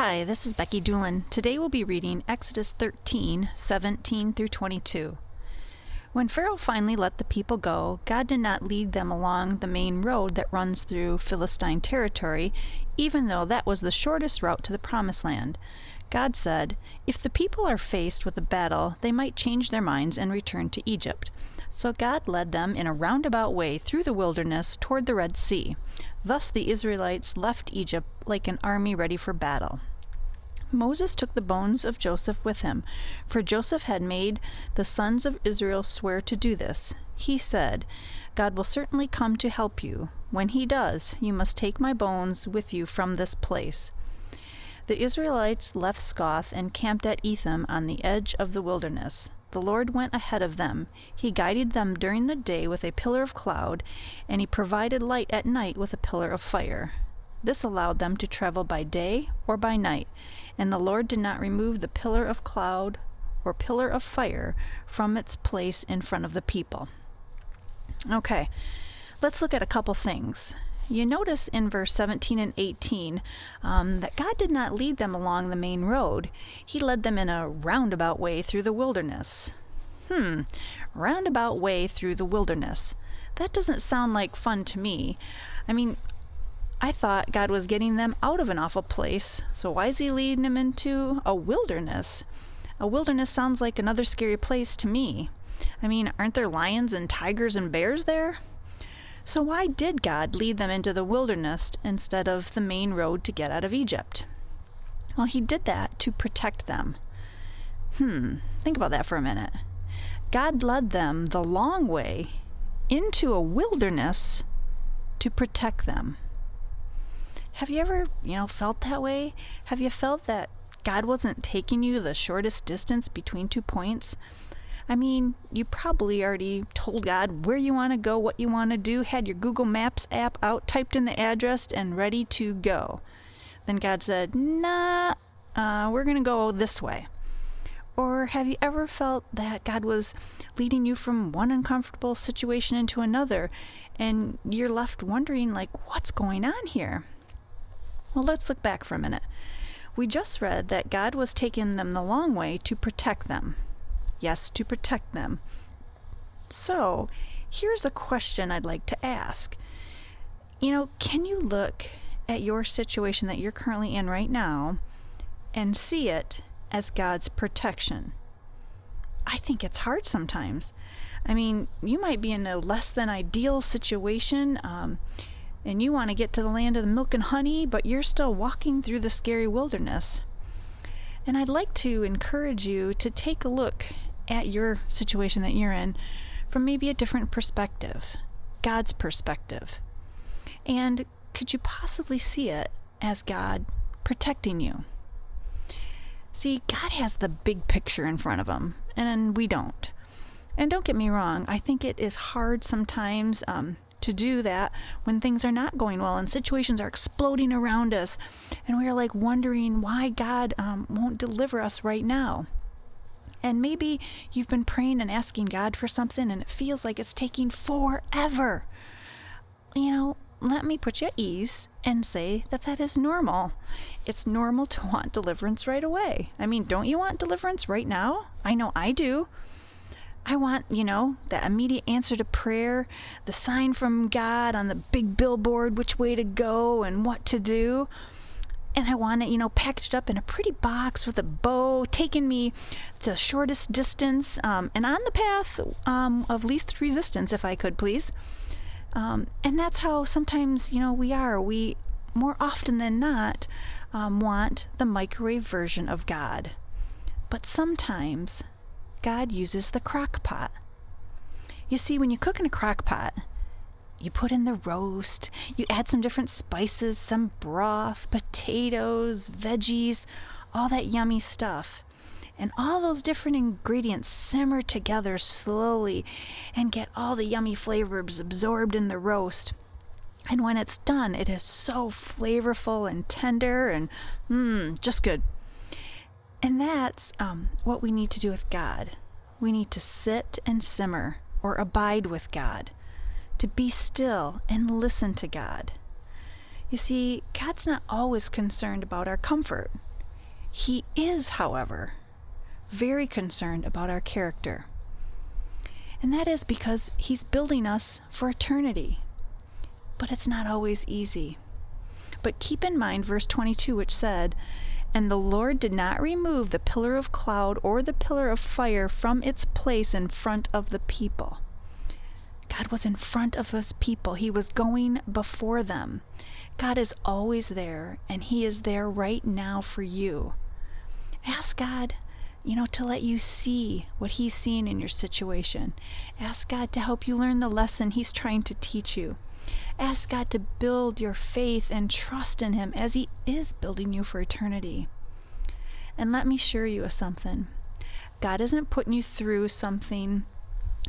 Hi, this is Becky Doolin. Today we'll be reading Exodus 13 17 through 22. When Pharaoh finally let the people go, God did not lead them along the main road that runs through Philistine territory, even though that was the shortest route to the Promised Land. God said, If the people are faced with a battle, they might change their minds and return to Egypt. So God led them in a roundabout way through the wilderness toward the Red Sea. Thus the Israelites left Egypt like an army ready for battle. Moses took the bones of Joseph with him, for Joseph had made the sons of Israel swear to do this. He said, God will certainly come to help you. When he does, you must take my bones with you from this place. The Israelites left Succoth and camped at Etham on the edge of the wilderness. The Lord went ahead of them. He guided them during the day with a pillar of cloud, and he provided light at night with a pillar of fire. This allowed them to travel by day or by night, and the Lord did not remove the pillar of cloud or pillar of fire from its place in front of the people. Okay, let's look at a couple things you notice in verse 17 and 18 um, that God did not lead them along the main road. He led them in a roundabout way through the wilderness. Hmm, roundabout way through the wilderness. That doesn't sound like fun to me. I mean, I thought God was getting them out of an awful place, so why is He leading them into a wilderness? A wilderness sounds like another scary place to me. I mean, aren't there lions and tigers and bears there? So, why did God lead them into the wilderness instead of the main road to get out of Egypt? Well, He did that to protect them. Hmm, think about that for a minute. God led them the long way into a wilderness to protect them. Have you ever, you know, felt that way? Have you felt that God wasn't taking you the shortest distance between two points? I mean, you probably already told God where you want to go, what you want to do, had your Google Maps app out, typed in the address, and ready to go. Then God said, Nah, uh, we're going to go this way. Or have you ever felt that God was leading you from one uncomfortable situation into another and you're left wondering, like, what's going on here? Well, let's look back for a minute. We just read that God was taking them the long way to protect them. Yes, to protect them. So, here's the question I'd like to ask. You know, can you look at your situation that you're currently in right now and see it as God's protection? I think it's hard sometimes. I mean, you might be in a less than ideal situation. Um, and you want to get to the land of the milk and honey, but you're still walking through the scary wilderness. And I'd like to encourage you to take a look at your situation that you're in from maybe a different perspective, God's perspective. And could you possibly see it as God protecting you? See, God has the big picture in front of him, and we don't. And don't get me wrong, I think it is hard sometimes um, to do that when things are not going well and situations are exploding around us, and we are like wondering why God um, won't deliver us right now. And maybe you've been praying and asking God for something and it feels like it's taking forever. You know, let me put you at ease and say that that is normal. It's normal to want deliverance right away. I mean, don't you want deliverance right now? I know I do. I want, you know, that immediate answer to prayer, the sign from God on the big billboard, which way to go and what to do and I want it, you know, packaged up in a pretty box with a bow, taking me the shortest distance um, and on the path um, of least resistance, if I could, please. Um, and that's how sometimes, you know, we are. We, more often than not, um, want the microwave version of God. But sometimes God uses the crock pot. You see, when you cook in a crock pot, you put in the roast, you add some different spices, some broth, potatoes, veggies, all that yummy stuff. And all those different ingredients simmer together slowly and get all the yummy flavors absorbed in the roast. And when it's done, it is so flavorful and tender and mmm, just good. And that's um, what we need to do with God. We need to sit and simmer or abide with God to be still and listen to God. You see, God's not always concerned about our comfort. He is, however, very concerned about our character. And that is because He's building us for eternity. But it's not always easy. But keep in mind verse 22, which said, And the Lord did not remove the pillar of cloud or the pillar of fire from its place in front of the people. God was in front of his people, He was going before them. God is always there, and He is there right now for you. Ask God you know, to let you see what He's seeing in your situation. Ask God to help you learn the lesson He's trying to teach you. Ask God to build your faith and trust in Him as He is building you for eternity. And let me assure you of something God isn't putting you through something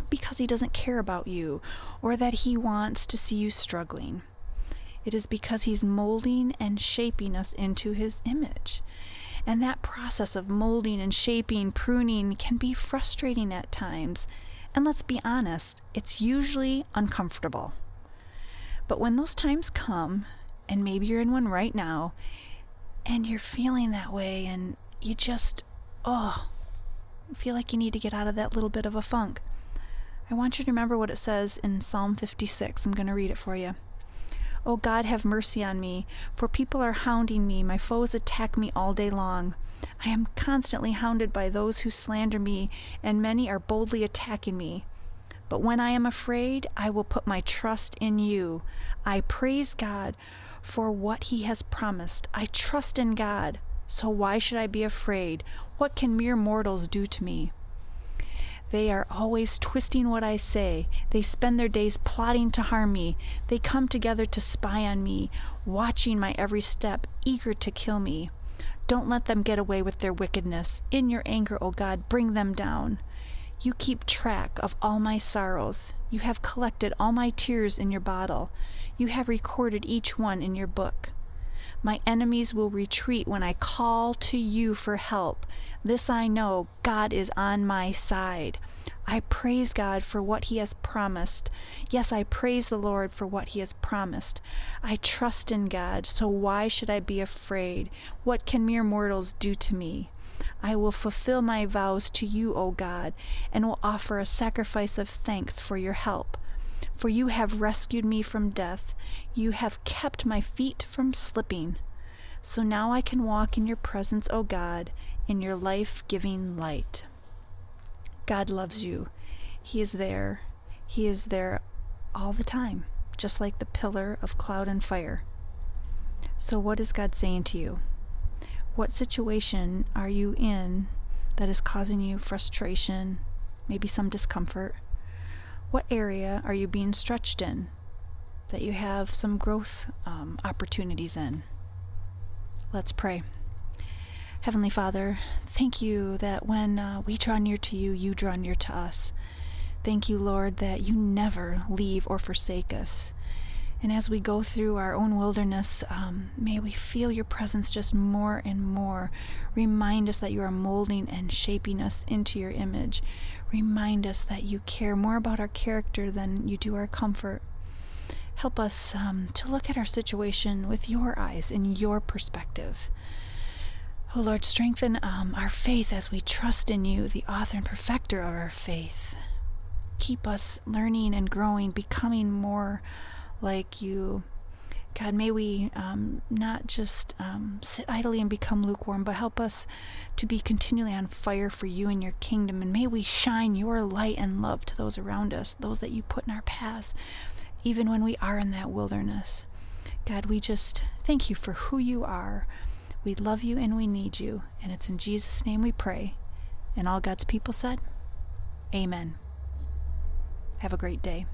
because He doesn't care about you or that He wants to see you struggling. It is because He's molding and shaping us into His image. And that process of molding and shaping, pruning, can be frustrating at times. And let's be honest, it's usually uncomfortable. But when those times come, and maybe you're in one right now, and you're feeling that way, and you just, oh, feel like you need to get out of that little bit of a funk, I want you to remember what it says in Psalm 56. I'm going to read it for you. Oh God, have mercy on me, for people are hounding me. My foes attack me all day long. I am constantly hounded by those who slander me, and many are boldly attacking me. But when I am afraid, I will put my trust in you. I praise God for what He has promised. I trust in God. So why should I be afraid? What can mere mortals do to me? They are always twisting what I say. They spend their days plotting to harm me. They come together to spy on me, watching my every step, eager to kill me. Don't let them get away with their wickedness. In your anger, O God, bring them down. You keep track of all my sorrows. You have collected all my tears in your bottle. You have recorded each one in your book. My enemies will retreat when I call to you for help. This I know God is on my side. I praise God for what He has promised. Yes, I praise the Lord for what He has promised. I trust in God, so why should I be afraid? What can mere mortals do to me? I will fulfill my vows to you, O God, and will offer a sacrifice of thanks for your help. For you have rescued me from death. You have kept my feet from slipping. So now I can walk in your presence, O God, in your life giving light. God loves you. He is there. He is there all the time, just like the pillar of cloud and fire. So, what is God saying to you? What situation are you in that is causing you frustration, maybe some discomfort? What area are you being stretched in that you have some growth um, opportunities in? Let's pray. Heavenly Father, thank you that when uh, we draw near to you, you draw near to us. Thank you, Lord, that you never leave or forsake us. And as we go through our own wilderness, um, may we feel your presence just more and more. Remind us that you are molding and shaping us into your image. Remind us that you care more about our character than you do our comfort. Help us um, to look at our situation with your eyes and your perspective. Oh Lord, strengthen um, our faith as we trust in you, the author and perfecter of our faith. Keep us learning and growing, becoming more like you. God, may we um, not just um, sit idly and become lukewarm, but help us to be continually on fire for you and your kingdom. And may we shine your light and love to those around us, those that you put in our paths, even when we are in that wilderness. God, we just thank you for who you are. We love you and we need you. And it's in Jesus' name we pray. And all God's people said, Amen. Have a great day.